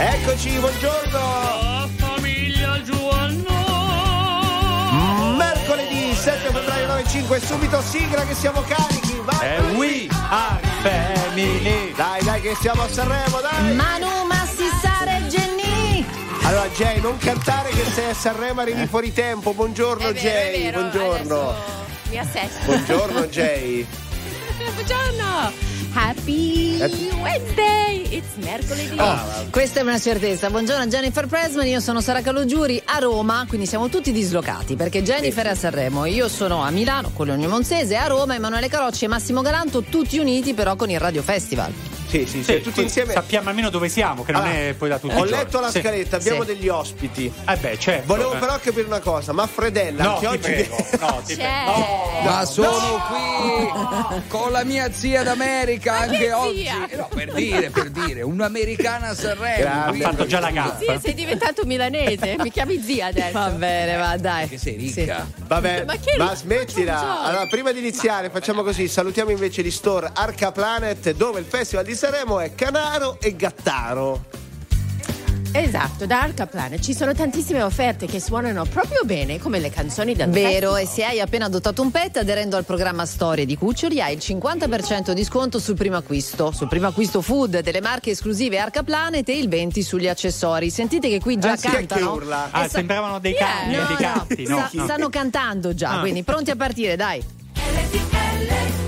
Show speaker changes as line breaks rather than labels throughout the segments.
Eccoci, buongiorno.
La famiglia Giovanno.
Mercoledì 7 febbraio 95, subito sigla che siamo carichi. Vai.
Eh, we are family.
Dai, dai, che siamo a Sanremo, dai.
Manu Massissare Genni.
Allora, Jay, non cantare che sei a Sanremo arrivi fuori tempo. Buongiorno,
È vero,
Jay.
è vero,
Buongiorno.
adesso Mi assesto.
Buongiorno, Jay.
Buongiorno. Happy Wednesday. It's mercoledì.
Ah,
Questa è una certezza. Buongiorno Jennifer Presman, io sono Sara Calogiuri a Roma, quindi siamo tutti dislocati perché Jennifer è a Sanremo, io sono a Milano con l'Unione Monzese, a Roma Emanuele Carocci e Massimo Galanto, tutti uniti però con il Radio Festival.
Sì, sì, sì,
Sì,
tutti insieme.
Sappiamo almeno dove siamo, che non
Allora,
è poi da tutti
Ho letto la
Sì.
scaletta, abbiamo
Sì.
degli ospiti.
Eh beh, certo.
Volevo
eh.
però capire una cosa, ma Fredella,
No,
che
ti
oggi
prego. No, ti
C'è.
prego. No.
Ma sono qui con la mia zia d'America anche
che
oggi. Eh, No, per dire, per dire, un'americana a Sanremo.
Ha fatto già la gaffa.
Sì, sei diventato milanese. Mi chiami zia adesso.
Va bene, va dai.
Che sei ricca.
Vabbè,
Ma che-
ma smettila. Allora, prima di iniziare, facciamo così: salutiamo invece gli store Arca Planet, dove il festival di Sanremo è Canaro e Gattaro.
Esatto, da Arca Planet ci sono tantissime offerte che suonano proprio bene, come le canzoni del
Vero,
festival.
e se hai appena adottato un pet aderendo al programma Storie di Cuccioli hai il 50% di sconto sul primo acquisto, sul primo acquisto food delle marche esclusive Arca Planet e il 20 sugli accessori. Sentite che qui già
Ah, è che
cantano.
urla?
Ah,
sa-
sembravano dei cani,
No,
dei
no,
gatti. No,
sta-
no.
stanno cantando già,
Ah.
quindi pronti a partire, dai.
Once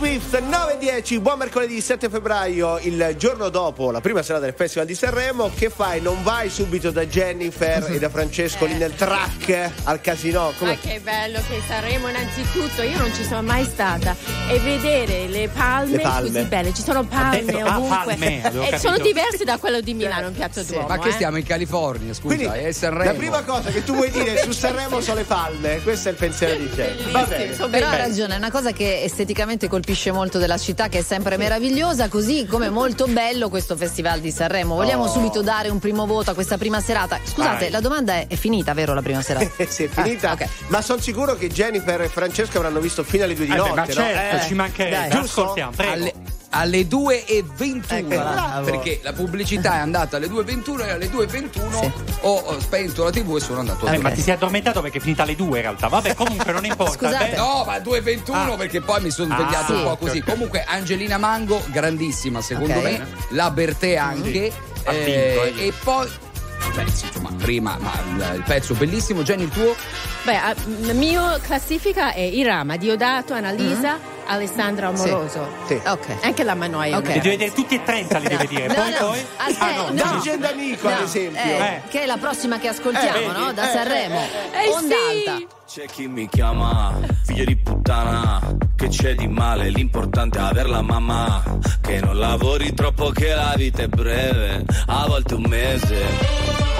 we
9.10, buon mercoledì 7 febbraio, il giorno dopo la prima serata del Festival di Sanremo. Che fai? Non vai subito da Jennifer e da Francesco lì nel track al casino?
Ma che bello che saremo innanzitutto, io non ci sono mai stata e vedere le palme,
Le palme.
così belle, ci sono palme
ah,
ovunque
palme,
e
capito.
sono diverse da quello di Milano in Piazza Duomo.
Ma che
eh.
stiamo in California, scusa,
Quindi
è Sanremo.
la prima cosa che tu vuoi dire su Sanremo sono le palme. Questo è il pensiero di Jennifer. Va bene.
Però ha ragione, è una cosa che esteticamente colpisce molto della città, che è sempre meravigliosa, così come è molto bello questo Festival di Sanremo. Vogliamo
Oh.
subito dare un primo voto a questa prima serata? Scusate,
Vai.
la domanda è, è finita, vero, la prima serata?
Sì, è finita.
Ah, ok.
Ma sono sicuro che Jennifer e Francesco avranno visto fino alle due di
Eh beh,
notte,
ma
no?
certo,
Eh.
ci mancherebbe.
Giusto?
Ascoltiamo, prego.
alle, alle 2.21
Ecco,
perché la pubblicità è andata alle 2.21 e alle 2.21
Sì.
ho spento la tv e sono andato a
Eh, ma ti sei addormentato perché è finita alle due in realtà. Vabbè, comunque non importa.
Scusate.
Beh,
No, ma 2.21
Ah.
perché poi mi sono
Ah,
svegliato un
sì.
po' così.
Ok, ok.
Comunque Angelina Mango, grandissima secondo
Ok.
me, la Bertè anche.
Ha
eh,
vinto, eh.
e poi... Beh, sì, insomma, prima, ma il- pezzo bellissimo. Jenny, il tuo?
Beh, la mia classifica è Irama, Diodato, Annalisa, Alessandra Amoroso.
Sì.
Ok.
Anche la Manoia.
Ok.
Li deve vedere tutti e 30 li deve dire.
No,
poi,
no,
poi.
aspetta,
Ah, no.
no.
Dargen D'Amico, ad
No,
esempio.
eh,
Eh.
Che è la prossima che ascoltiamo,
Eh,
no? Da
Eh,
Sanremo.
eh,
Onda
sì.
alta.
C'è chi mi chiama figlio di puttana, che c'è di male, l'importante è averla mamma, che non lavori troppo che la vita è breve, a volte un mese.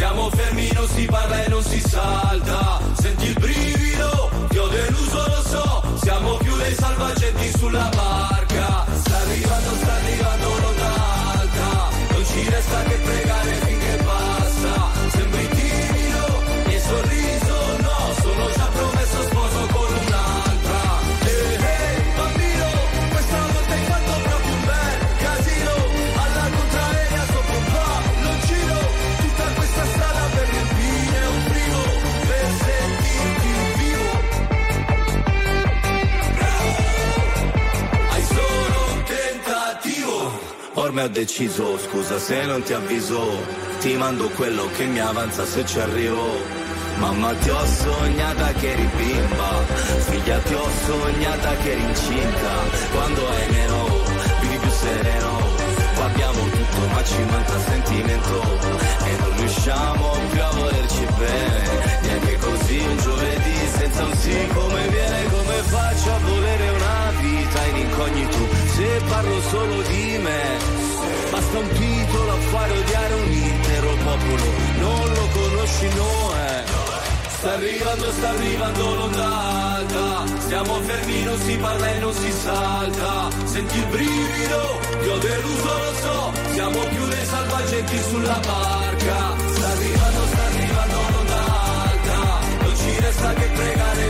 stiamo fermi, non si parla e non si salta, Ormai ho deciso, scusa se non ti avviso, ti mando quello che mi avanza se ci arrivo. Mamma ti ho sognata che eri bimba, figlia ti ho sognata che eri incinta, quando hai meno, vivi più sereno, qua abbiamo tutto ma ci manca sentimento, riusciamo più a volerci bene, neanche così un giovedì senza un sì come viene, come faccio a volere una vita in incognito, se parlo solo di me, basta un titolo a fare odiare un intero popolo, non lo conosci, no eh. Sta arrivando, sta arrivando l'onda alta Stiamo fermi, non si parla e non si salta. Senti il brivido, ti ho deluso, lo so. Siamo più dei salvagenti sulla barca. Sta arrivando, sta arrivando l'onda alta Non ci resta che pregare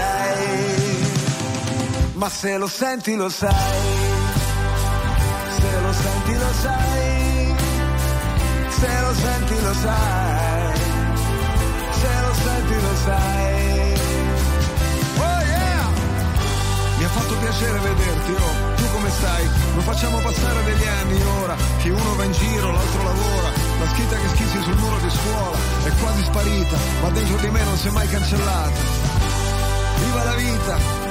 ma se lo senti lo sai. Se lo senti lo sai. Se lo senti lo sai. Se lo senti lo sai. Oh yeah! Mi ha fatto piacere vederti oh. Come stai? Non facciamo passare degli anni ora, che uno va in giro, l'altro lavora, la scritta che schizzi sul muro di scuola è quasi sparita, ma dentro di me non si è mai cancellata. Viva la vita!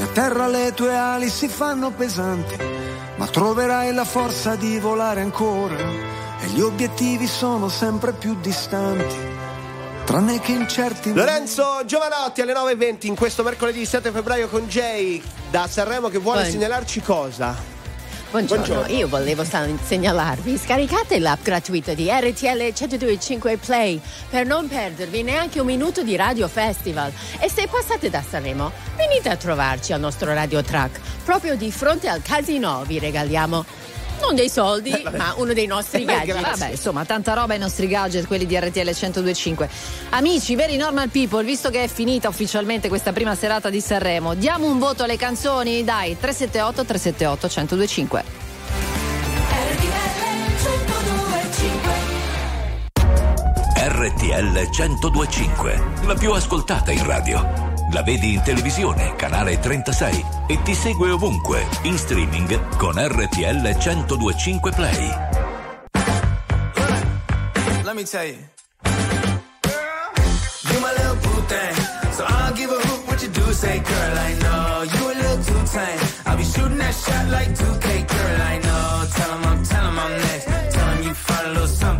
E a terra le tue ali si fanno pesanti, ma troverai la forza di volare ancora, e gli obiettivi sono sempre più distanti. Tranne che in certi
Lorenzo Giovanotti alle 9.20 in questo mercoledì 7 febbraio con Jay da Sanremo che vuole
Poi-
segnalarci cosa?
Buongiorno.
Buongiorno.
io volevo segnalarvi, scaricate l'app gratuita di RTL 1025 Play per non perdervi neanche un minuto di Radio Festival. E se passate da Sanremo, venite a trovarci al nostro Radio Track, proprio di fronte al casino vi regaliamo non dei soldi, ma uno dei nostri gadget.
Vabbè, insomma, tanta roba ai nostri gadget, quelli di RTL 1025. Amici, veri normal people, visto che è finita ufficialmente questa prima serata di Sanremo, diamo un voto alle canzoni? Dai, 378 378 1025.
RTL 1025, la più ascoltata in radio. La vedi in televisione, canale 36 e ti segue ovunque, in streaming con RTL 1025 Play.
Let me tell you. You my little boo thing. So I don't give a hoot what you do, say, girl, I know. You a little too tame. I'll be shooting that shot like 2K, girl, I know. Tell 'em I'm, tell 'em I'm next. Tell 'em you find a little something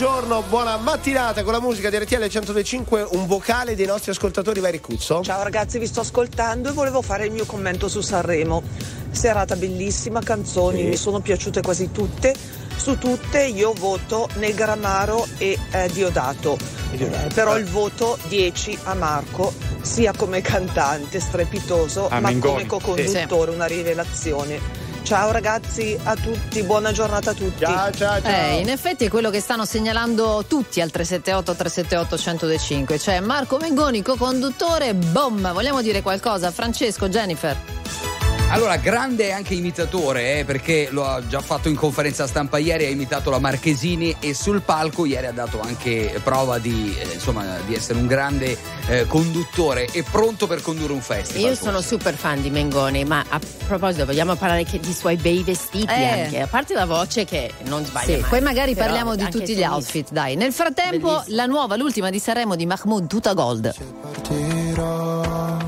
buongiorno, buona mattinata con la musica di RTL 1025, un vocale dei nostri ascoltatori Veri Cuzzo.
Ciao ragazzi, vi sto ascoltando e volevo fare il mio commento su Sanremo. Serata bellissima, canzoni, mi sono piaciute quasi tutte. Su tutte io voto Negramaro e eh, Diodato. Eh, però il voto 10 a Marco, sia come cantante strepitoso,
A
ma
Mengoni.
come co-conduttore, una rivelazione. Ciao ragazzi, a tutti, buona giornata a tutti.
Ciao, ciao,
Eh, in effetti è quello che stanno segnalando tutti al 378 378 1025. Cioè Marco Mengoni, co-conduttore, boom! Vogliamo dire qualcosa? Francesco, Jennifer.
Allora, grande anche imitatore, eh, perché lo ha già fatto in conferenza stampa ieri, ha imitato la Marchesini e sul palco ieri ha dato anche prova di, eh, insomma, di essere un grande eh, conduttore e pronto per condurre un festival.
Io sono super fan di Mengoni, ma a proposito, vogliamo parlare che di suoi bei vestiti
Eh.
anche, a parte la voce che non sbaglia
Sì,
mai.
poi magari parliamo di
anche
tutti gli outfit, dai. Nel frattempo, la nuova, l'ultima di Sanremo di Mahmoud, tutta gold.
partirò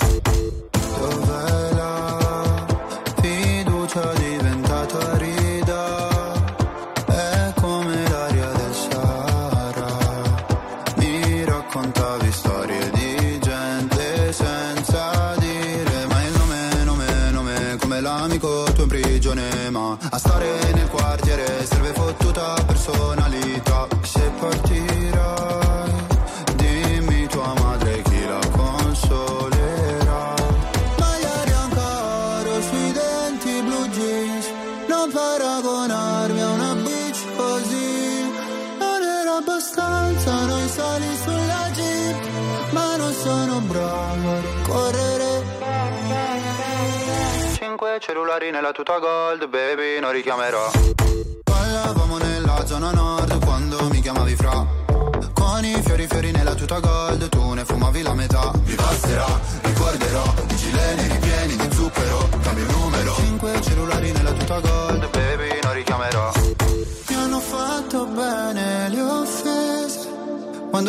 Cellulari nella tuta gold baby non richiamerò. Parlavamo nella zona nord quando mi chiamavi fra. Con i fiori fiori nella tuta gold Tu ne fumavi la metà. Mi passerà, ricorderò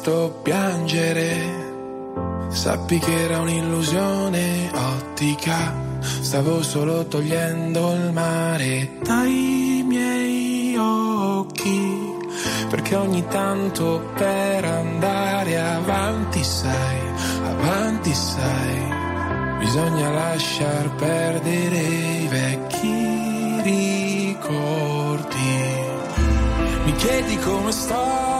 visto piangere, sappi che era un'illusione ottica. Stavo solo togliendo il mare dai miei occhi. Perché ogni tanto per andare avanti, sai, avanti, sai, bisogna lasciar perdere i vecchi ricordi. Mi chiedi come sto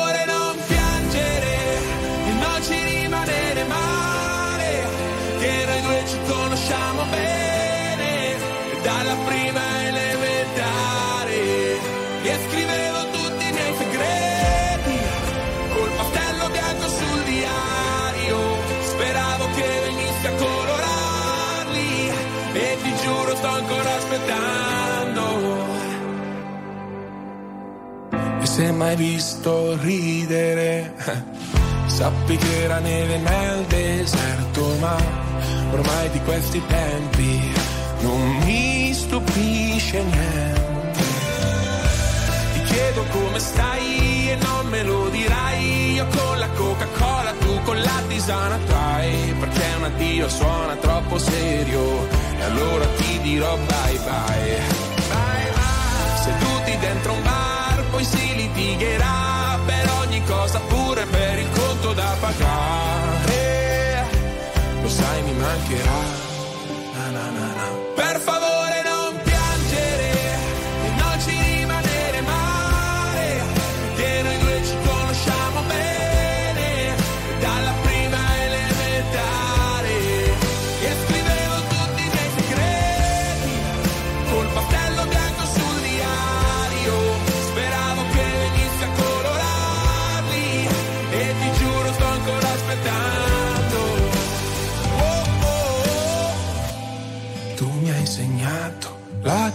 dalla prima elementare. E scrivevo tutti i miei segreti, col pastello bianco sul diario, speravo che venissi a colorarli, e ti giuro sto ancora aspettando. E se mai visto ridere, sappi che era neve nel deserto, ma ormai di questi tempi stupisce niente. Ti chiedo come stai e non me lo dirai, io con la Coca-Cola, tu con la tisana trai, perché un addio suona troppo serio, e allora ti dirò bye bye. Bye bye. Seduti dentro un bar, poi si litigherà per ogni cosa, pure per il conto da pagare. Lo sai, mi mancherà.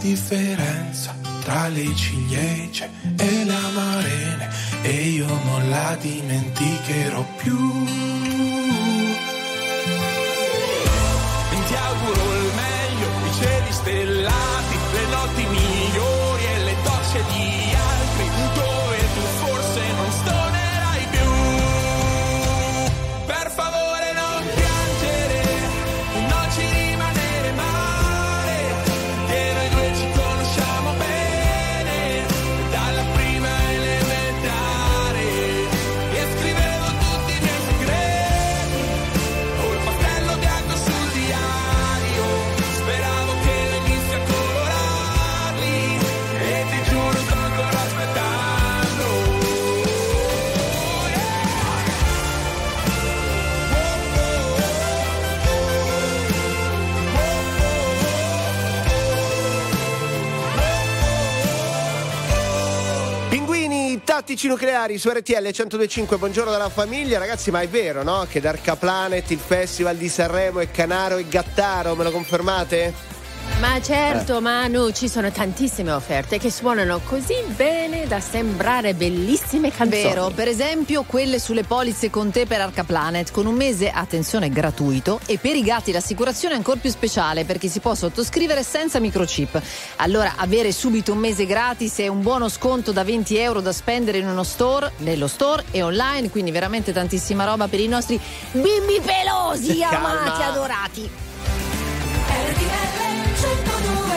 Differenza tra le ciliegie e le amarene e io non la dimenticherò più.
Tattici nucleari su RTL 1025, buongiorno dalla famiglia. Ragazzi, ma è vero, no? Che Darka Planet, il festival di Sanremo è Canaro e Gattaro, me lo confermate?
Ma certo, Manu, ci sono tantissime offerte che suonano così bene da sembrare bellissime canzoni.
Vero, per esempio quelle sulle polizze con te per Arcaplanet, con un mese, attenzione, gratuito e per i gatti l'assicurazione è ancora più speciale perché si può sottoscrivere senza microchip. Allora avere subito un mese gratis è un buono sconto da 20 euro da spendere in uno store, nello store e online, quindi veramente tantissima roba per i nostri bimbi pelosi, amati, adorati.
RTL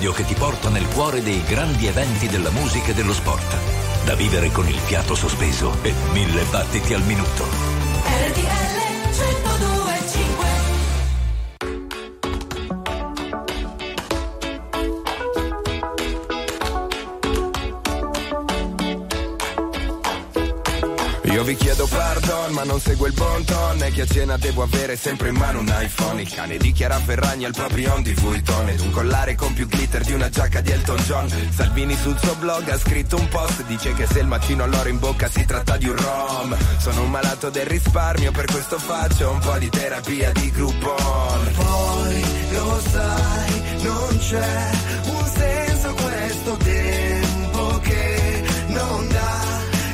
Radio che ti porta nel cuore dei grandi eventi della musica e dello sport. Da vivere con il fiato sospeso e mille battiti al minuto.
RTL 1025
Io vi chiedo pardon, ma non seguo il bon ton A cena devo avere sempre in mano un iPhone. Il cane di Chiara Ferragni al proprio on di Vuitton Ed un collare con più glitter di una giacca di Elton John. Salvini sul suo blog ha scritto un post Dice che se il macino all'oro in bocca si tratta di un rom. Sono un malato del risparmio, per questo faccio un po' di terapia di Groupon Poi lo sai, non c'è un senso questo tempo che non dà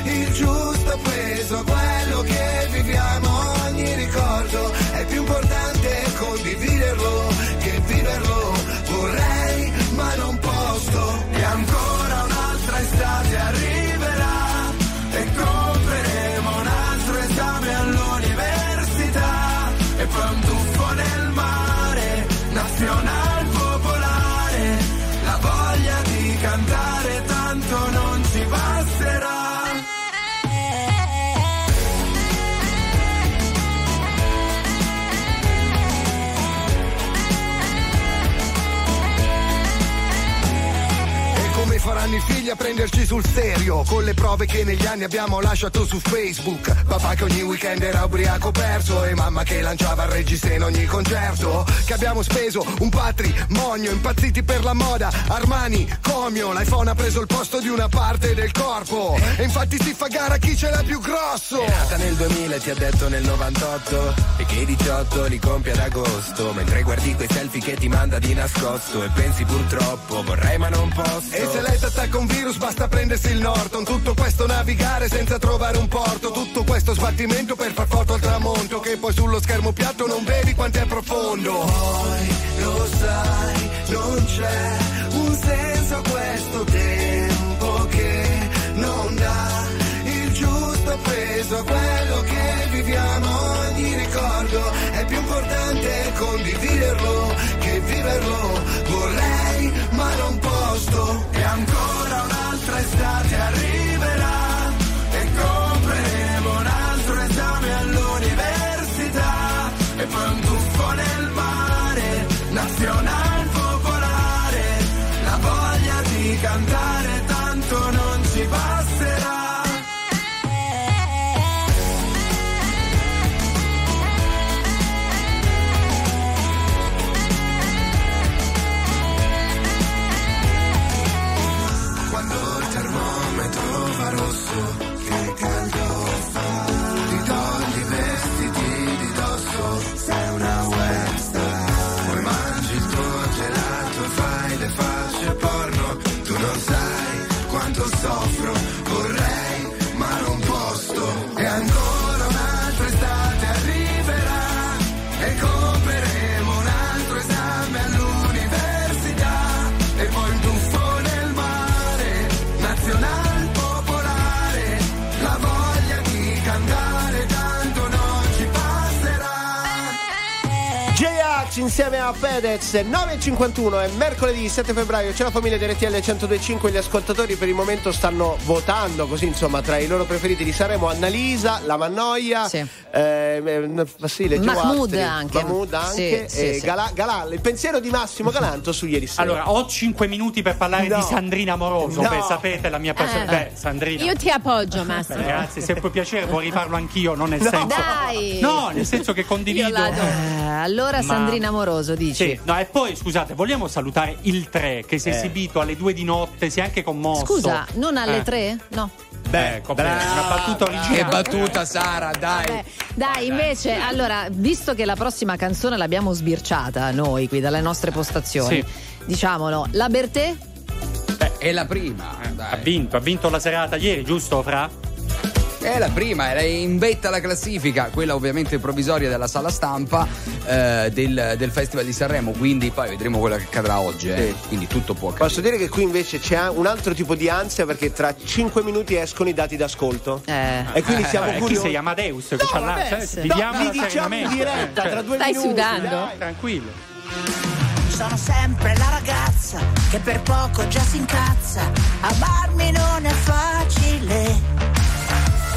il giusto peso a quello che viviamo. Ricordo è più importante condividerlo faranno i figli a prenderci sul serio. Con le prove che negli anni abbiamo lasciato su Facebook. Papà che ogni weekend era ubriaco perso E mamma che lanciava il regista in ogni concerto. Che abbiamo speso un patrimonio Impazziti per la moda. Armani, Comio L'iPhone ha preso il posto di una parte del corpo. E infatti si fa gara chi ce l'ha più grosso. È nata nel 2000 e ti ha detto nel 98 E che i 18 li compie ad agosto. Mentre guardi quei selfie che ti manda di nascosto. E pensi purtroppo vorrei ma non posso. E se lei attacca un virus basta prendersi il Norton Tutto questo navigare senza trovare un porto Tutto questo sbattimento per far foto al tramonto Che poi sullo schermo piatto non vedi quanto è profondo Poi lo sai, non c'è un senso a questo tempo che non dà il giusto peso a quello che viviamo. Ogni ricordo è più importante condividerlo che viverlo. Vorrei, ma non posso. E ancora
insieme a Fedez 9.51 è mercoledì 7 febbraio c'è la famiglia di RTL 1025 gli ascoltatori per il momento stanno votando così insomma tra i loro preferiti di Sanremo Annalisa La Mannoia
Sì.
eh, eh, Basile
Mahmood anche.
Mahmood anche
Sì, sì,
e
sì.
Galà- Galà. il pensiero di Massimo Galanto su ieri sera
Allora, ho 5 minuti per parlare
No.
di Sandrina Amoroso.
No.
Beh, sapete la mia passione.
Eh.
Beh, Sandrina.
Io ti appoggio, Massimo.
Ragazzi, se può piacere vorrei farlo anch'io, non nel
No.
senso.
Dai.
No, nel senso che condivido.
Eh, allora
Ma-
Sandrina Amoroso dici.
Sì, no, e poi scusate, vogliamo salutare il 3 che si è
Eh.
esibito alle 2 di notte, si è anche commosso.
Scusa, non alle
Eh.
tre? No.
Beh, ecco, beh, una battuta
Che
originale.
battuta, Sara, dai.
Vabbè, dai, invece, allora, visto che la prossima canzone l'abbiamo sbirciata noi qui dalle nostre postazioni,
Sì.
diciamolo, la Bertè?
È la prima.
Ha
Dai.
vinto, ha vinto la serata ieri, giusto, Fra?
È la prima, era in vetta alla classifica, quella ovviamente provvisoria della sala stampa eh, del, del Festival di Sanremo, quindi poi vedremo quello che accadrà oggi, eh. quindi tutto può accadere.
Posso dire che qui invece c'è un altro tipo di ansia perché tra 5 minuti escono i dati d'ascolto.
Eh.
E quindi siamo
Eh, chi
curiosi.
sei Amadeus che
No,
c'ha
vabbè,
cioè,
sì.
viviamola
No, vi diciamo in diretta
eh,
tra due
Stai
minuti.
sudando?
dai.
Tranquillo.
Sono sempre la ragazza che per poco già si incazza. Amarmi non è facile.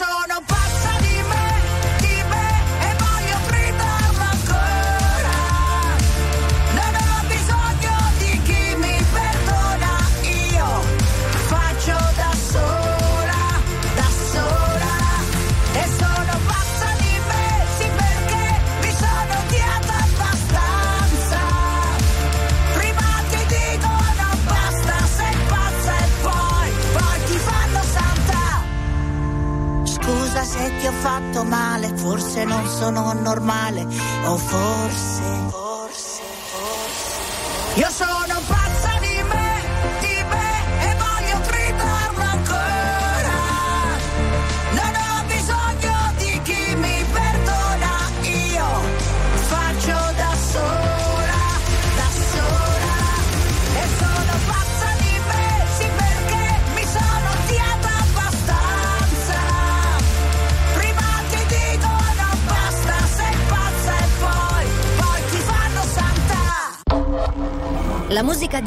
sono forse,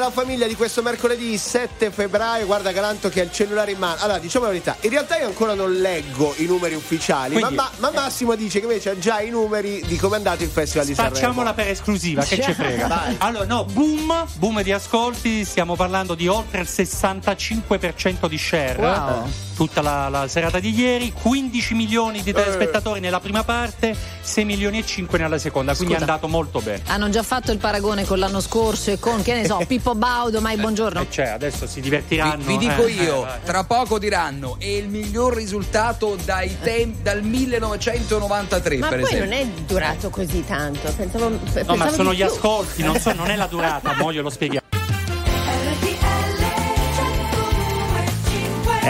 della famiglia di questo mercoledì 7 febbraio. Guarda Galanto che ha il cellulare in mano. Allora, diciamo la verità, in realtà io ancora non leggo i numeri ufficiali,
Quindi-
ma, ma- ma Massimo dice che invece ha già i numeri di come è andato il Festival di Sanremo.
Facciamola per esclusiva, che ci frega.
Vai.
Allora, no, boom, boom di ascolti, stiamo parlando di oltre il 65% di share.
Wow.
Tutta la, la serata di ieri, 15 milioni di telespettatori nella prima parte, 6 milioni e 5 nella seconda, quindi
Scusa.
è andato molto bene.
Hanno già fatto il paragone con l'anno scorso e con, che ne so, Pippo Baudo, mai buongiorno.
E cioè, adesso si divertiranno.
Vi dico
eh,
io,
eh,
tra poco diranno, è il miglior risultato dai tem- dal 1993,
Ma
per
poi
esempio.
non è durato così tanto. Pensavo,
No, ma sono gli
più.
ascolti, non, so, non è la durata, mo glielo spieghiamo.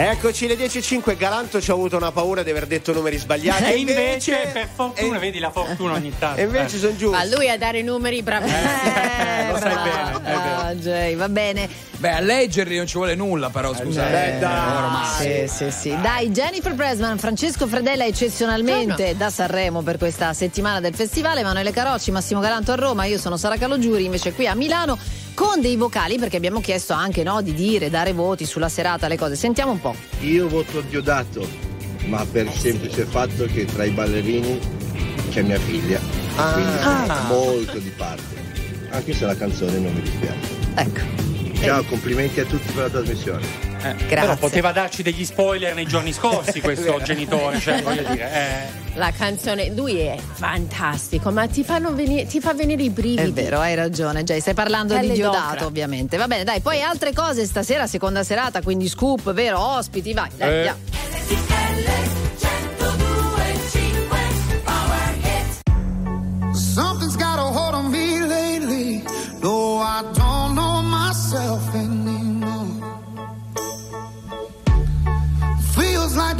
Eccoci le 10.05, Galanto ci ha avuto una paura di aver detto numeri sbagliati.
E invece, per fortuna, vedi la fortuna ogni tanto.
E invece
eh.
sono giusti.
Ma lui a dare numeri, bravo.
lo sai
brava,
bene.
Ah, Jay, va bene.
Beh, a leggerli non ci vuole nulla, però, scusate.
Eh, dai.
ormai.
Sì, sì, sì. Dai, Jennifer Presman, Francesco Fredella eccezionalmente da Sanremo per questa settimana del festival, Emanuele Carocci, Massimo Galanto a Roma, io sono Sara Calogiuri, invece qui a Milano con dei vocali perché abbiamo chiesto anche no, di dire, dare voti sulla serata, le cose. Sentiamo un po'.
Io voto Diodato, ma per il semplice fatto che tra i ballerini c'è mia figlia, quindi
Ah.
molto di parte, anche se la canzone non mi dispiace.
Ecco.
Ciao, complimenti a tutti per la trasmissione.
Eh, Però poteva darci degli spoiler nei giorni scorsi questo genitore, cioè voglio dire. eh.
La canzone, lui è fantastico, ma ti, fanno venire, ti fa venire i brividi.
È vero, hai ragione, Jay. Stai parlando
Pelle
di Diodato,
d'ocra.
ovviamente. Va bene, dai, poi altre cose stasera, seconda serata, quindi scoop, vero? Ospiti, vai, dai,
Eh.
andiamo.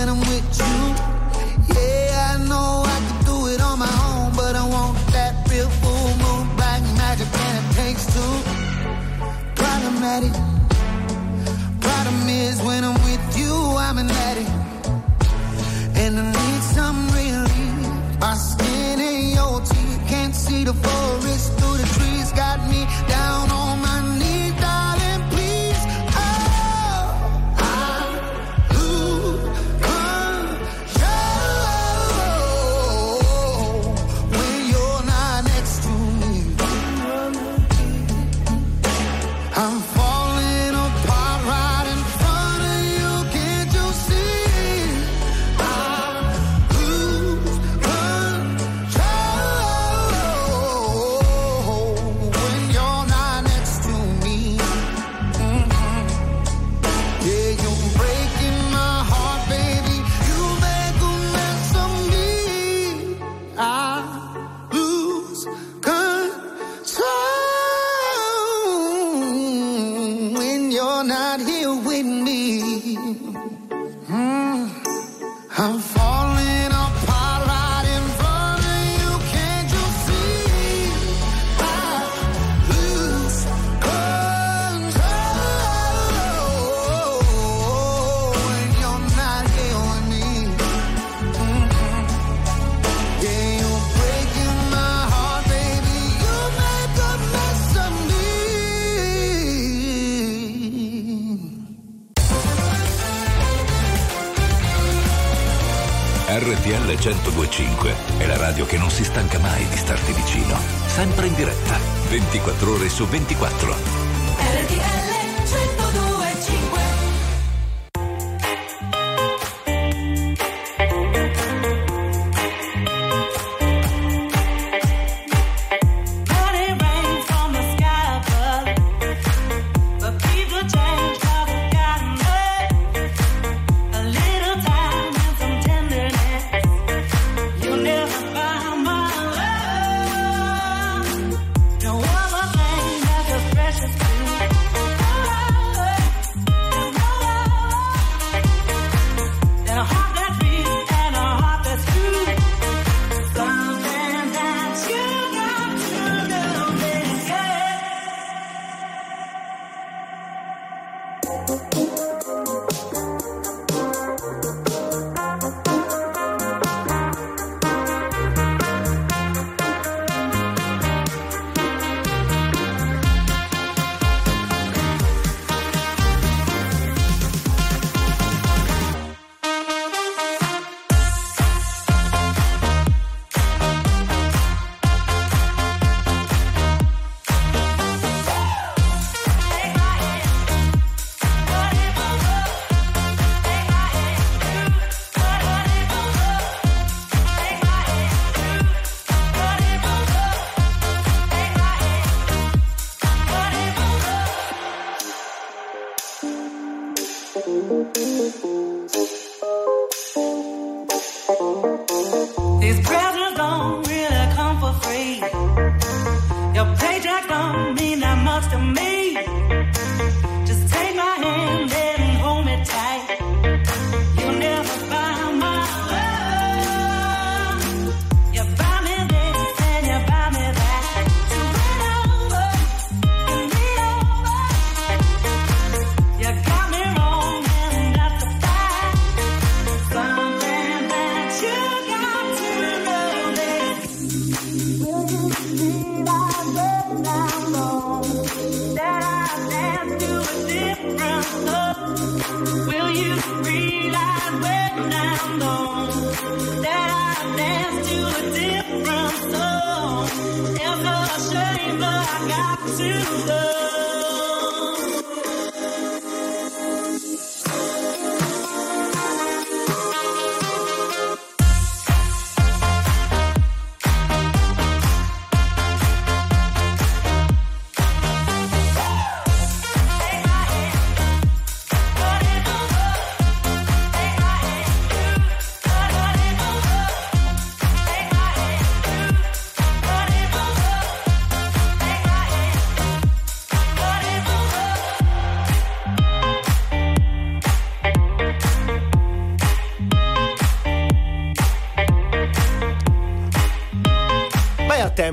When I'm with you. Yeah, I know I can do it on my own, but I want that real full moon, black magic, and it takes two. Problematic. Problem is when I'm with you, I'm an addict, and I need some relief. My skin and your teeth can't see the forest through the trees. Got me down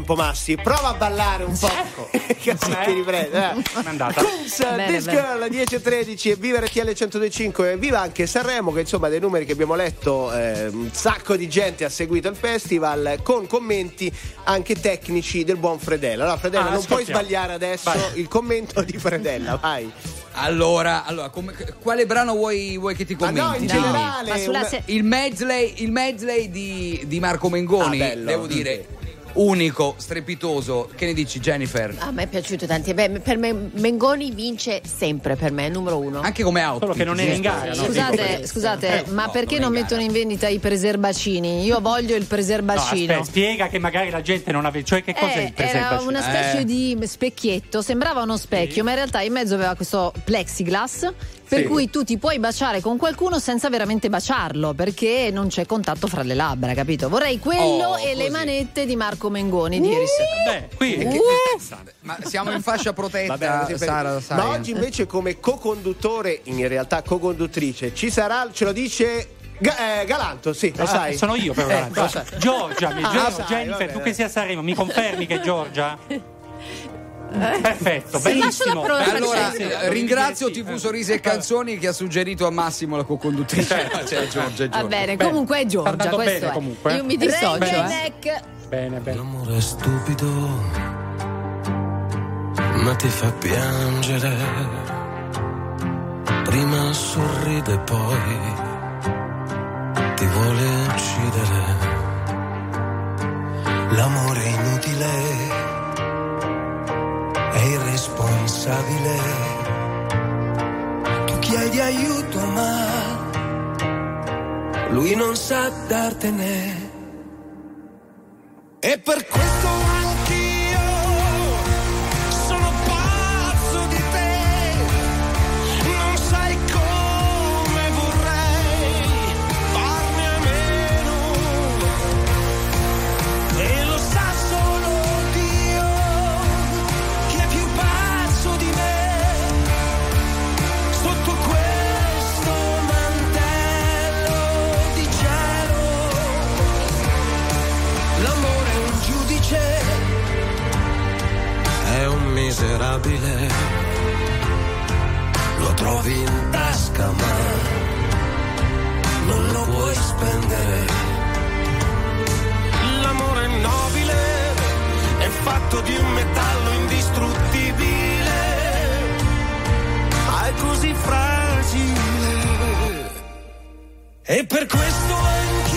tempo, Massi, prova a ballare un po'. che si ti riprende. Eh.
Andata?
This
bene.
Girl 10.13 e viva RTL 125 e viva anche Sanremo che insomma dei numeri che abbiamo letto eh, un sacco di gente ha seguito il festival con commenti anche tecnici del buon Fredella. Allora Fredella
Ah,
non puoi
ascoltiamo.
sbagliare adesso
Vai.
il commento di Fredella, vai.
Allora, allora come- quale brano vuoi, vuoi che ti
Ma
commenti?
no, in
Dimmi.
generale,
Ma sulla se-
Il medley, il medley di, di Marco Mengoni,
Ah, bello.
devo dire, unico, strepitoso. Che ne dici, Jennifer?
A me è piaciuto tanto. Beh, per me Mengoni vince sempre per me, è numero uno.
Anche come outfit.
Solo che non era in gara, no?
Scusate, scusate, ma
no,
perché
non
non
è
mettono in vendita i preserbacini? Io voglio il
No,
preserbacino.
aspetta, spiega che magari la gente non aveva. Cioè, che cos'è
Eh,
il
era
preservativo?
una specie
Eh.
di specchietto, sembrava uno specchio, ma in realtà in mezzo aveva questo plexiglass. Per
Sì.
cui tu ti puoi baciare con qualcuno senza veramente baciarlo, perché non c'è contatto fra le labbra, capito? Vorrei quello
Oh,
e le
così.
manette di Marco Mengoni di ieri sera.
Beh, qui
Uh.
interessante.
Ma siamo in fascia protetta,
Va bene, così per-
Sara, lo sai.
Ma oggi invece come co-conduttore, in realtà co-conduttrice, ci sarà, ce lo dice Ga- eh, Galanto, sì, lo
Ah,
sai.
Sono io però.
Eh, sai.
Giorgia, mi-
Ah,
Giorgia,
sai,
Jennifer,
va
tu che sei a Sanremo, mi confermi che è Giorgia? Perfetto,
Sì, per
Allora,
Sì, sì,
eh, ringrazio TV. Sorrisi e Canzoni che ha suggerito a Massimo la co-conduttrice. Cioè, Giorgia,
Va
Giorgia.
bene,
Bene.
comunque è Giorgia, questo
bene
è.
comunque, eh.
Io mi dissocio,
Reggae
eh.
neck.
Bene, bene.
L'amore è stupido, ma ti fa piangere. Prima sorride poi
ti vuole uccidere. L'amore è inutile, irresponsabile. Tu chiedi aiuto ma lui non sa dartene. E per questo miserabile. Lo trovi in tasca ma non lo puoi spendere. L'amore nobile, è fatto di un metallo indistruttibile, ma è così fragile. E per questo anch'io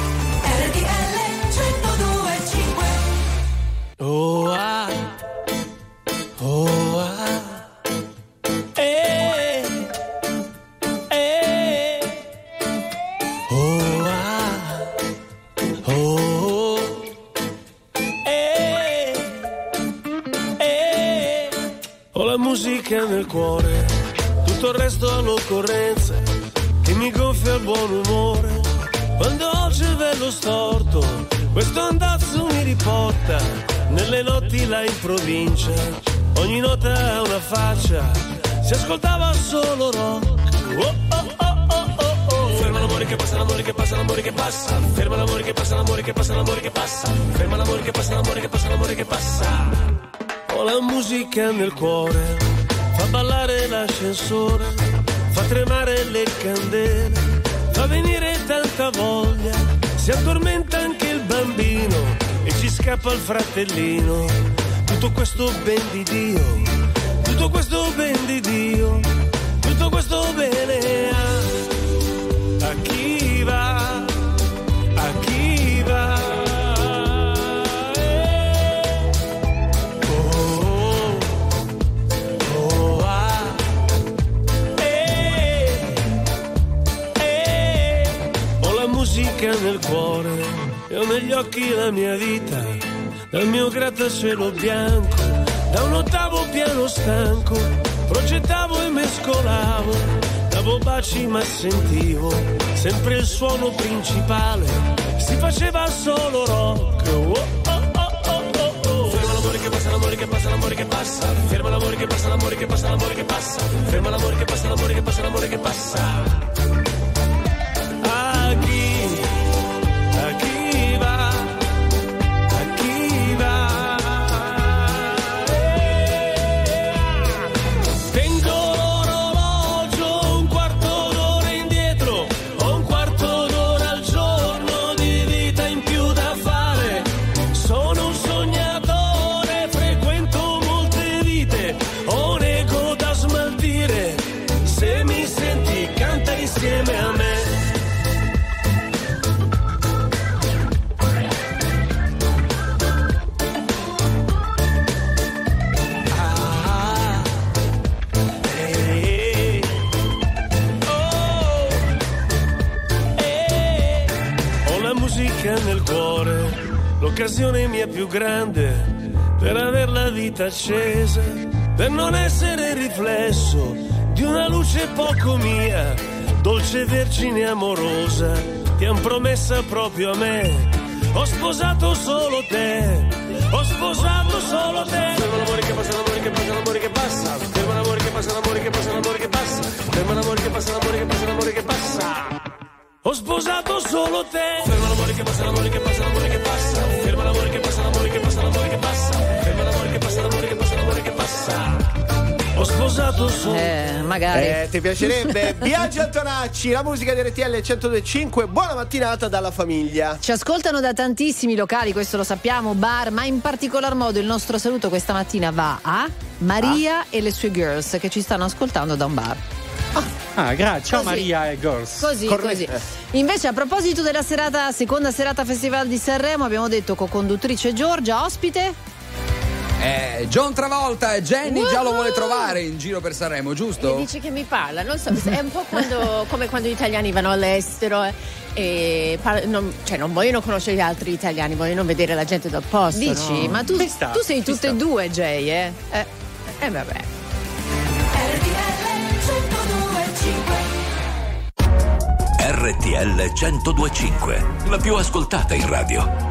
Nel cuore, fa ballare l'ascensore, fa tremare le candele, fa venire tanta voglia, si addormenta anche il bambino e ci scappa il fratellino. Tutto questo ben di Dio, tutto questo ben di Dio, nel cuore e ho negli occhi la mia vita, dal mio grattacielo bianco, da un ottavo piano stanco, progettavo e mescolavo, davo baci ma sentivo sempre il suono principale, si faceva solo rock. Oh, oh, oh, oh, l'amore che passa, l'amore che passa, ferma l'amore che passa, l'amore che passa, l'amore che passa, ferma l'amore che passa, l'amore che passa, l'amore che passa. Accesa, per non essere il riflesso di una luce poco mia, dolce vergine amorosa, ti han promessa proprio a me. Ho sposato solo te, ho sposato solo te. Fermo l'amore che passa, l'amore che passa, l'amore che passa. Fermo l'amore che passa, l'amore che passa, l'amore che passa. Fermo l'amore che passa, l'amore che passa, l'amore che passa. Ho sposato solo te. Fermo l'amore che passa, l'amore che passa, l'amore che passa. Sposato solo
Eh, magari.
Eh, ti piacerebbe? Biagio Antonacci, la musica di RTL 1025. Buona mattinata dalla famiglia.
Ci ascoltano da tantissimi locali, questo lo sappiamo, bar, ma in particolar modo il nostro saluto questa mattina va a Maria e le sue girls che ci stanno ascoltando da un bar.
Ah, grazie. Ciao. Maria e Girls.
Così, così. Invece, a proposito della serata, seconda serata Festival di Sanremo, abbiamo detto co-conduttrice Giorgia, ospite.
Eh, John Travolta e Jenny già lo vuole trovare in giro per Sanremo,
Mi
giusto?
dice che mi parla, non so, è un po' quando- come quando gli italiani vanno all'estero eh, e par- non, cioè non vogliono conoscere gli altri italiani, vogliono vedere la gente dal posto.
Dici,
no?
ma tu, tu sei tutte e due, Jay, eh?
Eh, eh, vabbè.
RTL 1025, la più ascoltata in radio.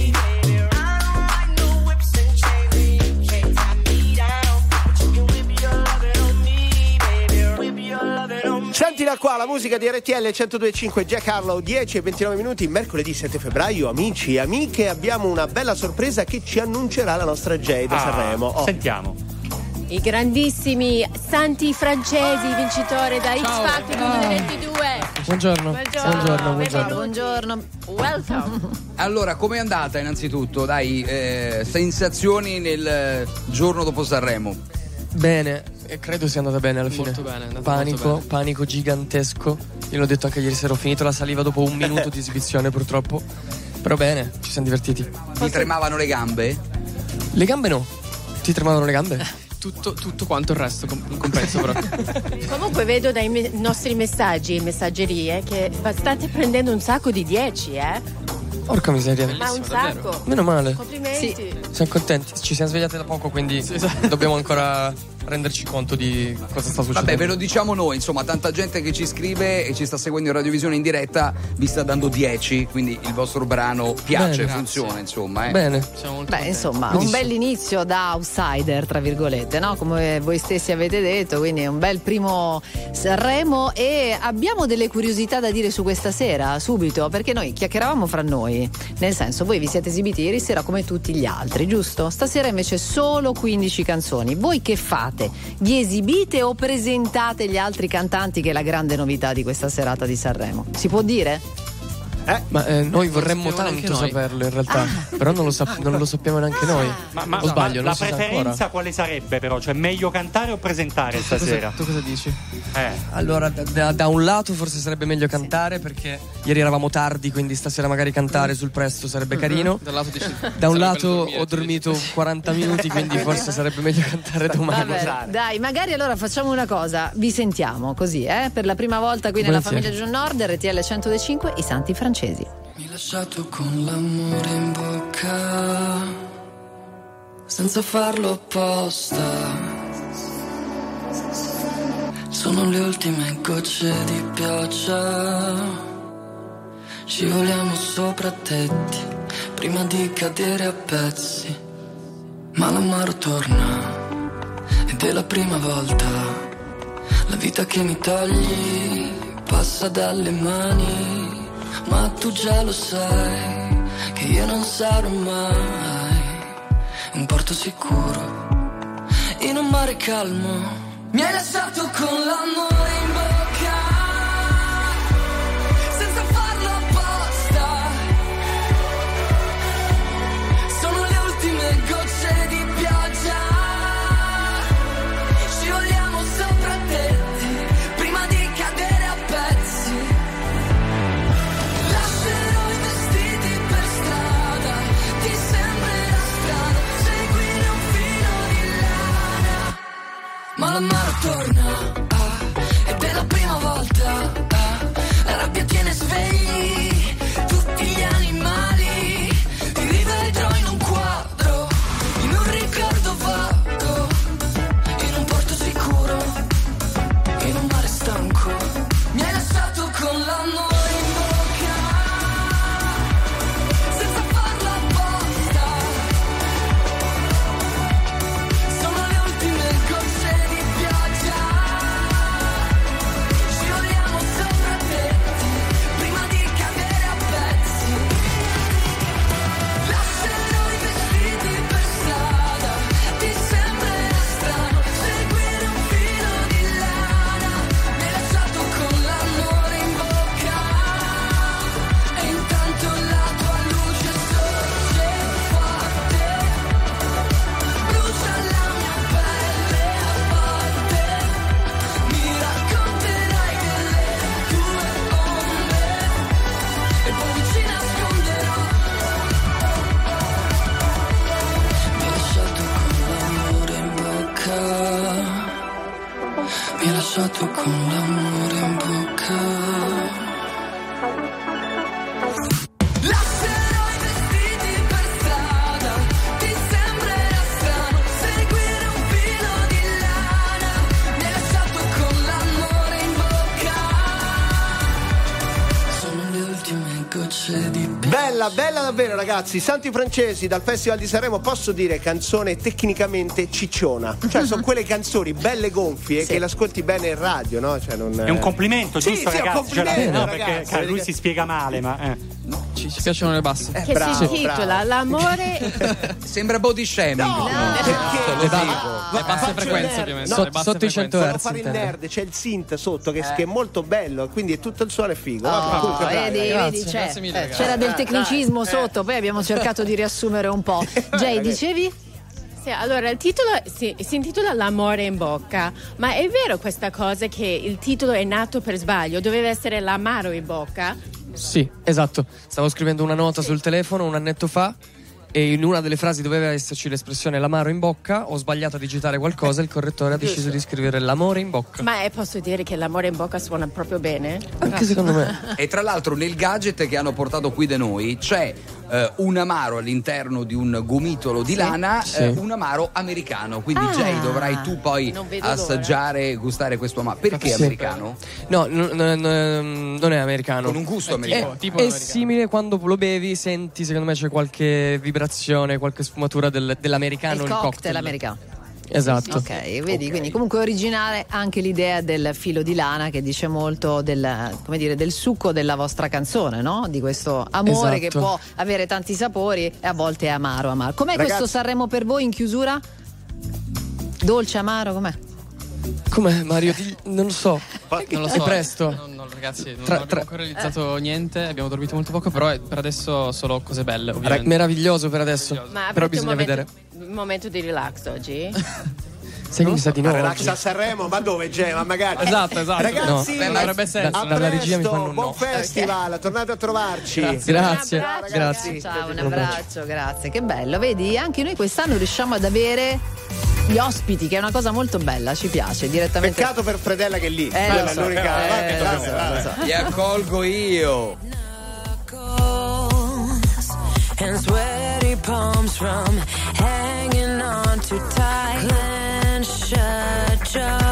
Sentila qua la musica di RTL 1025 Jack Harlow 10 e 29 minuti mercoledì 7 febbraio amici e amiche abbiamo una bella sorpresa che ci annuncerà la nostra Jay da
Ah,
Sanremo Oh.
Sentiamo.
I grandissimi Santi francesi, vincitore da X Factor 2022.
Buongiorno.
Buongiorno.
buongiorno.
Buongiorno.
Welcome.
Allora, com'è andata innanzitutto? Dai, eh, sensazioni nel giorno dopo Sanremo.
Bene, e credo sia andata bene alla fine.
Molto bene, è andata
panico,
molto bene.
panico gigantesco. Io l'ho detto anche ieri sera, ho finito la saliva dopo un minuto di esibizione purtroppo. Però bene, ci siamo divertiti.
Ti tremavano le gambe?
Le gambe no. Ti tremavano le gambe?
Tutto, tutto quanto il resto, com- compreso però.
Comunque vedo dai me- nostri messaggi e messaggerie che state prendendo un sacco di 10, eh?
Porca miseria.
Ma un sacco.
Meno male.
Complimenti.
Siamo contenti, ci siamo svegliati da poco, quindi dobbiamo ancora renderci conto di cosa sta succedendo.
Vabbè, ve lo diciamo noi, insomma, tanta gente che ci scrive e ci sta seguendo in radiovisione in diretta vi sta dando 10, quindi il vostro brano piace,
Bene.
funziona, insomma. Eh.
Bene.
Beh, insomma, un
Benissimo.
bell'inizio da outsider, tra virgolette, no? Come voi stessi avete detto, quindi è un bel primo Sanremo e abbiamo delle curiosità da dire su questa sera, subito, perché noi chiacchieravamo fra noi, nel senso voi vi siete esibiti ieri sera come tutti gli altri, giusto? Stasera invece solo 15 canzoni. Voi che fate? Vi esibite o presentate gli altri cantanti che è la grande novità di questa serata di Sanremo? Si può dire?
Ma eh, noi vorremmo tanto saperlo in realtà, però non lo, sap- non lo sappiamo neanche noi.
Ma, ma-
o sbaglio,
ma
non
la
sa
preferenza quale sarebbe però? Cioè meglio cantare o presentare
Cosa-
stasera?
tu cosa dici?
Eh.
Allora, da, da- da un lato forse sarebbe meglio cantare perché ieri eravamo tardi, quindi stasera magari cantare sul presto sarebbe carino.
Dal lato dici-
Da un lato
dormire,
ho dormito 40 minuti, quindi forse sarebbe meglio cantare domani.
Vabbè, dai, magari allora facciamo una cosa, vi sentiamo così, eh? Per la prima volta qui nella
Volentieri.
famiglia John Nord, RTL 105, i Santi Francesi.
Mi hai lasciato con l'amore in bocca, senza farlo apposta. Sono le ultime gocce di pioggia, scivoliamo sopra tetti, prima di cadere a pezzi. Ma l'amaro torna, ed è la prima volta. La vita che mi togli passa dalle mani, ma tu già lo sai che io non sarò mai un porto sicuro in un mare calmo. Mi hai lasciato con l'amore Ma l'amaro torna,
ragazzi, Santi Francesi dal Festival di Sanremo posso dire canzone tecnicamente cicciona, cioè sono quelle canzoni belle gonfie che l'ascolti bene in radio, no? Cioè non...
È un complimento,
Sì,
giusto
sì, è un
ragazzi? Cioè,
complimento,
no,
ragazzi,
perché cioè, lui si spiega male, ma... eh.
Ci, ci piacciono le basse.
Eh,
che
bravo,
si intitola
bravo.
L'amore
Sembra body shaming.
No, perché
Le, ba- le basse frequenze, ovviamente.
No,
le basse
sotto i
frequenze.
100
Devo
Hertz,
fare il nerd, c'è il synth sotto che, che è molto bello, quindi tutto il suono è figo.
Oh,
comunque, bravi,
vedi, vedi, c'è-
grazie mille,
eh, c'era del
Eh,
tecnicismo
dai,
sotto, poi abbiamo cercato di riassumere un po'. Jay, dicevi?
Sì, allora il titolo si, si intitola L'amore in bocca, ma è vero questa cosa che il titolo è nato per sbaglio, doveva essere l'amaro in bocca?
Sì, esatto. Stavo scrivendo una nota sul telefono un annetto fa e in una delle frasi doveva esserci l'espressione l'amaro in bocca. Ho sbagliato a digitare qualcosa e il correttore ha deciso di scrivere l'amore in bocca.
Ma eh, posso dire che l'amore in bocca suona proprio bene?
Anche secondo me.
E tra l'altro nel gadget che hanno portato qui da noi c'è eh, un amaro all'interno di un gomitolo di
Sì.
lana,
Sì.
eh, un amaro americano. Quindi,
Ah.
Jay, dovrai tu poi assaggiare e gustare questo amaro. Perché
Sì.
americano?
No, n- n- n- non è americano.
Con un gusto
È-
americano.
È,
Tipo
è
americano.
simile quando lo bevi, senti, secondo me c'è qualche vibrazione, qualche sfumatura del- dell'americano.
il
il
cocktail americano.
Esatto.
Ok, vedi, quindi comunque originale anche l'idea del filo di lana che dice molto del, come dire, del succo della vostra canzone, no? Di questo amore che
Esatto.
può avere tanti sapori e a volte è amaro, amaro. Com'è
Ragazzi-
questo Sanremo per voi in chiusura? Dolce, amaro, com'è?
Com'è Mario? Di- non lo so.
Non lo
È
so.
presto.
Non- non- ragazzi, non
Tra-
abbiamo
tra-
ancora realizzato niente, abbiamo dormito molto poco, però è- per adesso solo cose belle, ovviamente.
Meraviglioso per adesso.
Ma
Però bisogna
un momento,
vedere.
un momento di relax oggi?
Sai che mi sa di no.
Relax a Sanremo, ma dove c'è? Ma magari.
Esatto, esatto.
Ragazzi,
No. Dovrebbe essere.
a
Dalla regia mi fanno un
buon
no.
festival, tornate a trovarci.
Grazie. Grazie.
Un abbraccio,
Grazie.
Ciao, un
abbraccio,
grazie. Che bello, vedi? Anche noi quest'anno riusciamo ad avere gli ospiti, che è una cosa molto bella, ci piace direttamente.
Peccato per Fredella che è lì.
Eh,
Quella
so,
l'unica.
eh,
che
lo so, lo so.
Ti accolgo io.
and sweaty palms from hanging on too tight. Clench shut jaw.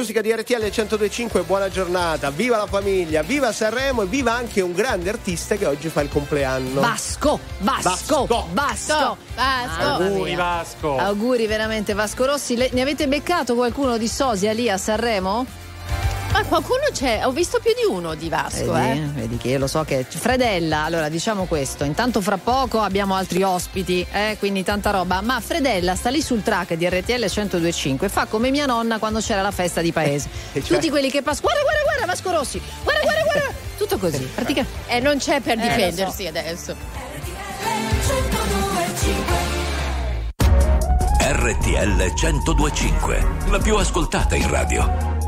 Musica di RTL 102.5, buona giornata, viva la famiglia, viva Sanremo e viva anche un grande artista che oggi fa il compleanno.
Vasco, Vasco,
Vasco.
Vasco.
Vasco.
Auguri Vasco.
Auguri veramente Vasco Rossi. Le- ne avete beccato qualcuno di Sosia lì a Sanremo?
Qualcuno c'è, ho visto più di uno di Vasco,
Vedi,
eh.
vedi che io lo so che Fredella, allora diciamo questo, intanto fra poco abbiamo altri ospiti, eh, quindi tanta roba, ma Fredella sta lì sul track di RTL 1025 e fa come mia nonna quando c'era la festa di paese.
Cioè?
Tutti quelli che passano, guarda, guarda, guarda Vasco Rossi, guarda, guarda, guarda, tutto così, praticamente.
E non c'è per
Eh,
difendersi
so.
adesso.
RTL 1025, la più ascoltata in radio.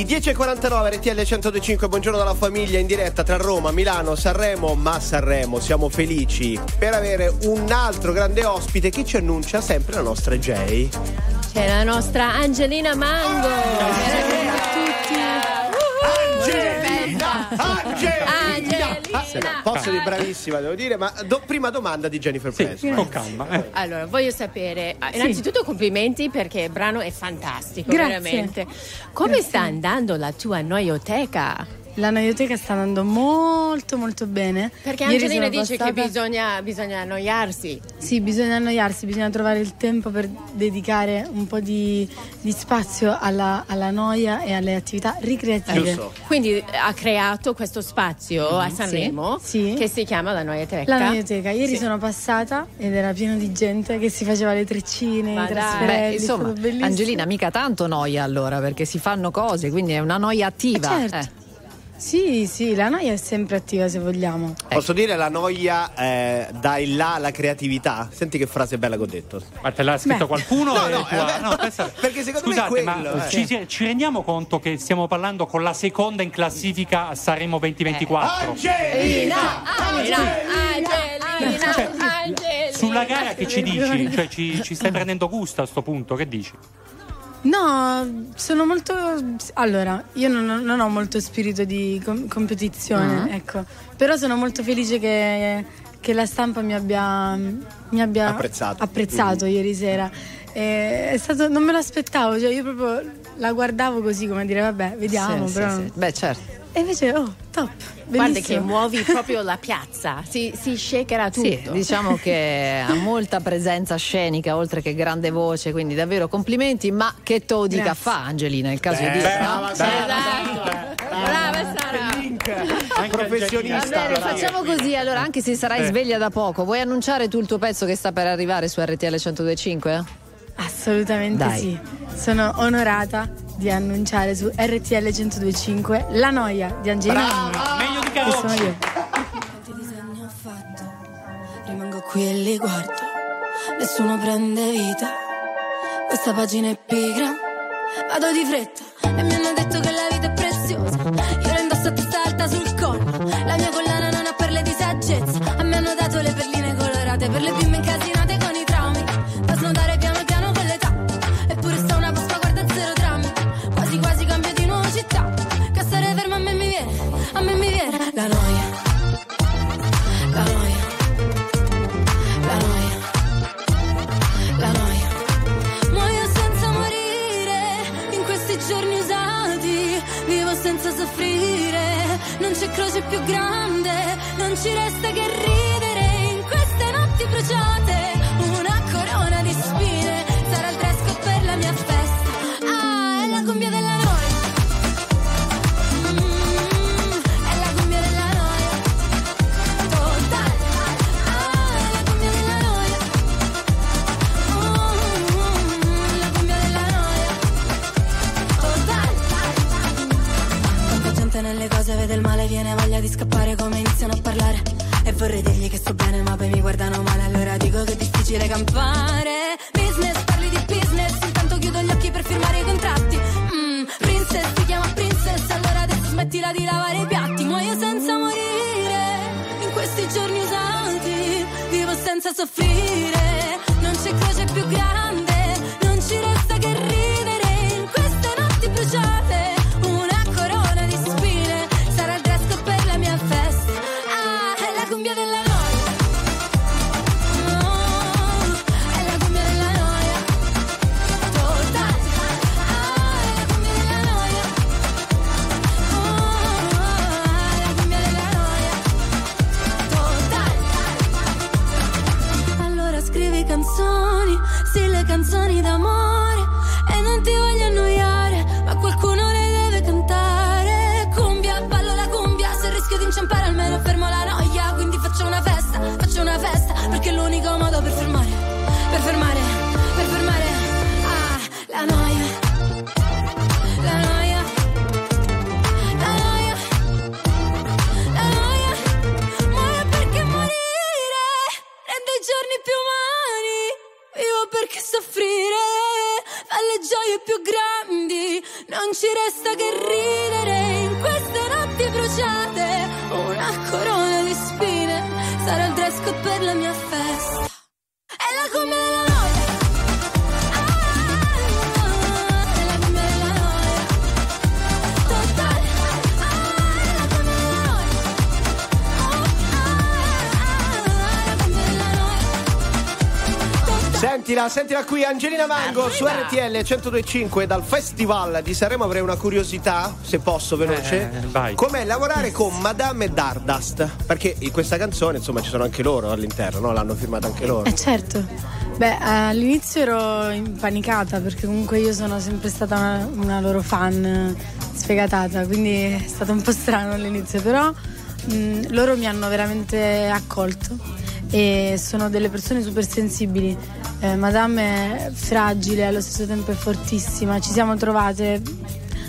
Milwaukee 10.49 RTL 1025 buongiorno dalla famiglia in diretta tra Roma, Milano, Sanremo ma Sanremo siamo felici per avere un altro grande ospite che ci annuncia sempre la nostra Jay
C'è la nostra Angelina Mango. Buonasera a tutti.
Angelina!
Angelina!
Posso dire bravissima devo dire ma do- prima domanda di Jennifer Presley
con calma eh.
Allora, voglio sapere, ah,
Sì.
innanzitutto complimenti perché il brano è fantastico,
Grazie.
veramente. Come sta andando la tua noioteca?
La noioteca sta andando molto molto bene.
Perché
Ieri
Angelina dice
passata-
che bisogna, bisogna annoiarsi.
Sì, bisogna annoiarsi, bisogna trovare il tempo per dedicare un po' di, di spazio alla, alla noia e alle attività ricreative.
Quindi eh, ha creato questo spazio a Sanremo che si chiama la Noieteca.
La noioteca. Ieri
Sì.
sono passata ed era pieno di gente che si faceva le treccine,
Ma
i trasferelli.
Beh, insomma. Angelina, mica tanto noia allora, perché si fanno cose, quindi è una noia attiva.
Eh, certo.
Eh.
Sì, sì, la noia è sempre attiva se vogliamo.
Posso dire la noia eh, dà il là alla creatività? Senti che frase bella che ho detto.
Ma te l'ha scritto
Beh.
qualcuno?
No, no,
tua-
eh,
no,
perché secondo me
Scusate,
quello,
ma
eh.
ci, ci rendiamo conto che stiamo parlando con la seconda in classifica a Sanremo 2024?
Angelina, Angelina, Angelina,
Cioè,
Angelina.
Sulla gara che ci dici? Cioè, ci, ci stai prendendo gusto a sto punto? Che dici?
No, sono molto. Allora, io non, non ho molto spirito di com- competizione,
Mhm.
ecco. Però sono molto felice che, che la stampa mi abbia, mi abbia
Apprezzato.
apprezzato
Mhm.
ieri sera. E è stato, non me lo aspettavo, cioè io proprio la guardavo così come dire, vabbè, vediamo.
Sì,
però...
sì, sì. Beh, certo.
E invece, oh, top.
Guarda che
bellissimo.
muovi proprio la piazza, si, si shakerà tutto.
Sì, diciamo che ha molta presenza scenica oltre che grande voce, quindi davvero complimenti, ma che to dica
Grazie.
fa Angelina, è il caso di
Beh,
dire.
brava,
no?
Sara,
Brava Sara.
professionista.
Va bene, facciamo così, allora anche se sarai
Eh.
sveglia da poco, vuoi annunciare tu il tuo pezzo che sta per arrivare su RTL 1025?
Assolutamente
Dai.
sì. Sono onorata di annunciare su RTL 1025 La noia di Angelina.
Meglio di
Che sono io.
disegni ho fatto Rimango qui e li guardo Nessuno prende vita Questa pagina è pigra Vado di fretta E mi hanno detto che la vita è preziosa più grande. Non ci resta
Sentila, qui, Angelina Mango su RTL 1025 dal Festival di Sanremo avrei una curiosità, se posso, veloce.
Eh, vai.
Com'è lavorare con Madame e Dardust? Perché in questa canzone, insomma, ci sono anche loro all'interno, no? L'hanno firmata anche loro.
Eh certo. Beh, all'inizio ero impanicata perché comunque io sono sempre stata una, una loro fan eh, sfegatata, quindi è stato un po' strano all'inizio, però mh, loro mi hanno veramente accolto e sono delle persone super sensibili. Eh, Madame è fragile, allo stesso tempo è fortissima, ci siamo trovate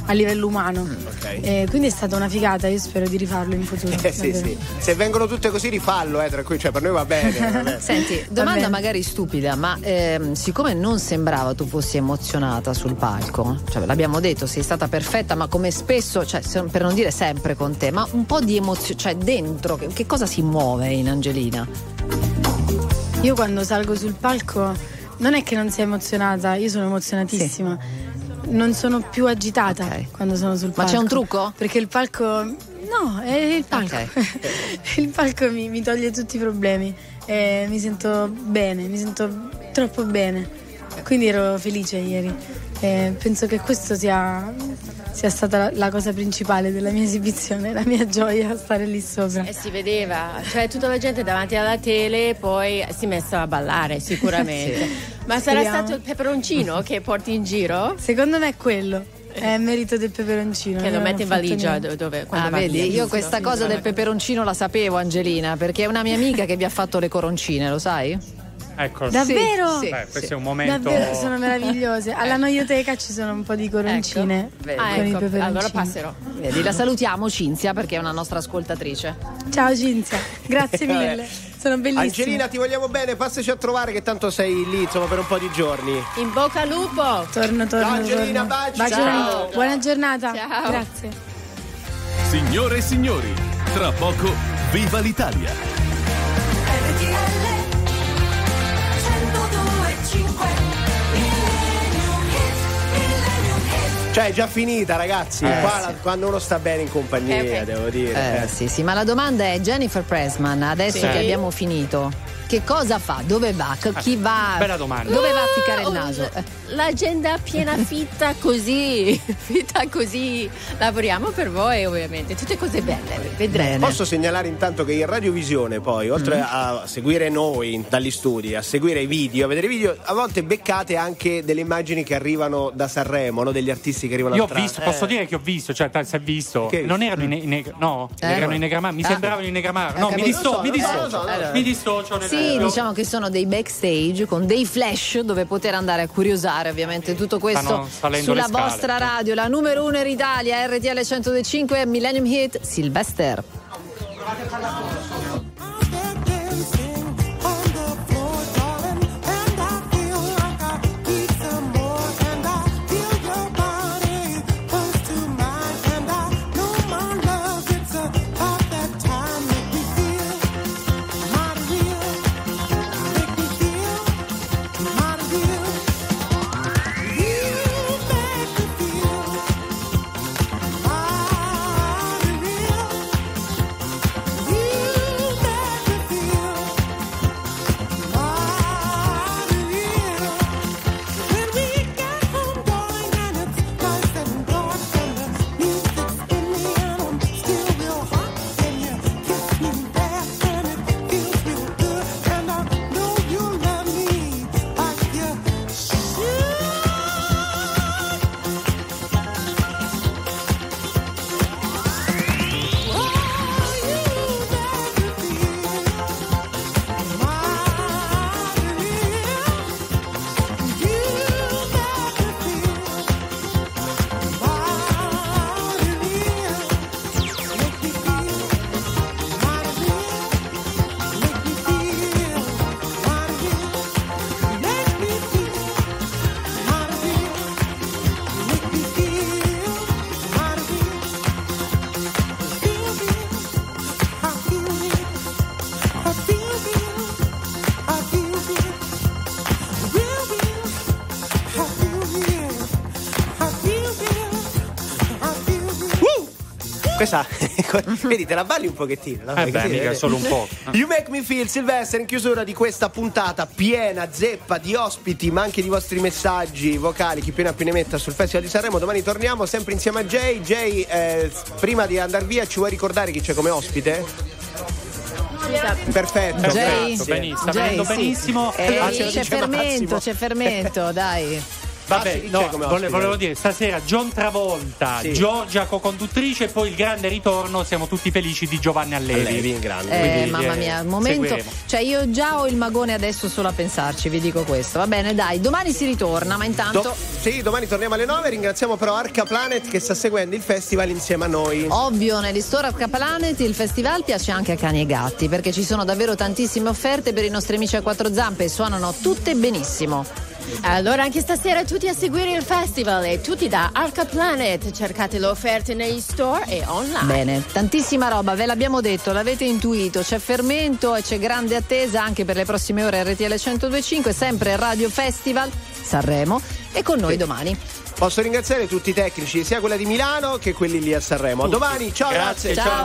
a livello umano. E quindi è stata una figata, io spero di rifarlo in futuro.
Eh, sì, sì. Se vengono tutte così rifallo, eh, tranquillo, cioè per noi va bene. va bene.
Senti, domanda magari stupida, ma ehm, siccome non sembrava tu fossi emozionata sul palco, cioè l'abbiamo detto, sei stata perfetta, ma come spesso, cioè, per non dire sempre con te, ma un po' di emozione, cioè dentro, che, che cosa si muove in Angelina?
Io quando salgo sul palco non è che non sia emozionata, io sono emozionatissima. Non sono più agitata quando sono sul
Ma
palco.
c'è un trucco?
Perché il palco. No, è il palco. il palco mi, mi toglie tutti i problemi. E mi sento bene, mi sento troppo bene. Quindi ero felice ieri. E penso che questo sia, sia stata la, la cosa principale della mia esibizione, la mia gioia stare lì sopra.
E si vedeva, cioè tutta la gente davanti alla tele poi si è messa a ballare sicuramente. Ma sarà
Speriamo.
stato il peperoncino che porti in giro?
Secondo me è quello. È merito del peperoncino.
Che lo
non
metti in valigia
niente.
do- dove, quando
Ah,
vai
vedi, io questa cosa del peperoncino la sapevo, Angelina, perché è una mia amica che vi ha fatto le coroncine, lo sai?
Ecco,
Davvero?
Sì, Beh, questo è un momento.
Davvero sono meravigliose. Alla noioteca ci sono un po' di coroncine
vedi.
con
Ah,
i
ecco,
peperoncini.
allora passerò. Vedi, la salutiamo Cinzia perché è una nostra ascoltatrice.
Ciao Cinzia, grazie mille. Sono bellissima.
Angelina, ti vogliamo bene, passaci a trovare che tanto sei lì, insomma, per un po' di giorni.
In bocca al lupo!
Torno, torno.
Ciao, Angelina,
torno.
baci,
Bacioni.
ciao.
Buona giornata.
Ciao.
Grazie.
Signore e signori, tra poco viva l'Italia!
Cioè, è già finita, ragazzi.
Eh,
Qua
sì.
la- quando uno sta bene in compagnia,
Eh, ok.
devo dire.
Eh,
eh.
sì, sì, ma la domanda è Jennifer Pressman, adesso
Sì.
che abbiamo finito, che cosa fa? Dove va? C- Chi va?
bella domanda.
Dove va a ficcare il naso?
L'agenda piena fitta così, fitta così. Lavoriamo per voi ovviamente, tutte cose belle, vedrete.
Posso segnalare intanto che in radiovisione poi, oltre
Mm.
a seguire noi dagli studi, a seguire i video, a vedere i video, a volte beccate anche delle immagini che arrivano da Sanremo, no? degli artisti che arrivano
Io ho
al tra-
visto, posso
eh.
dire che ho visto, cioè si è visto.
Che
Non
visto?
erano in, in- no,
Eh?
erano in negramaro, mi
Ah.
sembravano in negramaro.
Eh,
No, mi disso- mi
so,
dissocio.
lo so.
Mi dissocio nel
Sì, diciamo che sono dei backstage con dei flash dove poter andare a curiosare ovviamente tutto questo sulla vostra radio, la numero uno in Italia, RTL 105 Millennium Hit, Sylvester.
Questa, vedi, te la balli un pochettino. No?
Eh beh, mica solo un po'.
You Make Me Feel Silvestre in chiusura di questa puntata piena, zeppa di ospiti, ma anche di vostri messaggi vocali. Chi più ne ha più ne metta sul Festival di Sanremo. Domani torniamo sempre insieme a Jay. Jay, eh, prima di andare via, ci vuoi ricordare chi c'è come ospite? Perfetto,
Jay,
grazie.
benissimo, sta
Jay,
venendo
sì.
benissimo.
Eh,
Ah,
c'è
dice
fermento,
Massimo.
c'è fermento, dai.
Vabbè, no,
come
vole- volevo dire, stasera John Travolta,
Sì.
Giorgia co-conduttrice e poi il grande ritorno, siamo tutti felici di Giovanni Allevi.
Allevi, grande.
Eh, mamma
eh,
mia, il momento.
seguiremo.
Cioè, io già ho il magone adesso solo a pensarci, vi dico questo. Va bene, dai, domani si ritorna, ma intanto.
Do- sì, domani torniamo alle 9. Ringraziamo però Arca Planet che sta seguendo il festival insieme a noi.
Ovvio, nel Store Arca Planet il festival piace anche a cani e gatti perché ci sono davvero tantissime offerte per i nostri amici a quattro zampe e suonano tutte benissimo.
Allora anche stasera tutti a seguire il festival e tutti da Arca Planet. Cercate le offerte negli store e online.
Bene, tantissima roba, ve l'abbiamo detto, l'avete intuito, c'è fermento e c'è grande attesa anche per le prossime ore RTL 1025, sempre Radio Festival Sanremo e con noi domani.
Posso ringraziare tutti i tecnici, sia quella di Milano che quelli lì a Sanremo. A domani, ciao
Grazie,
ragazzi.
ciao.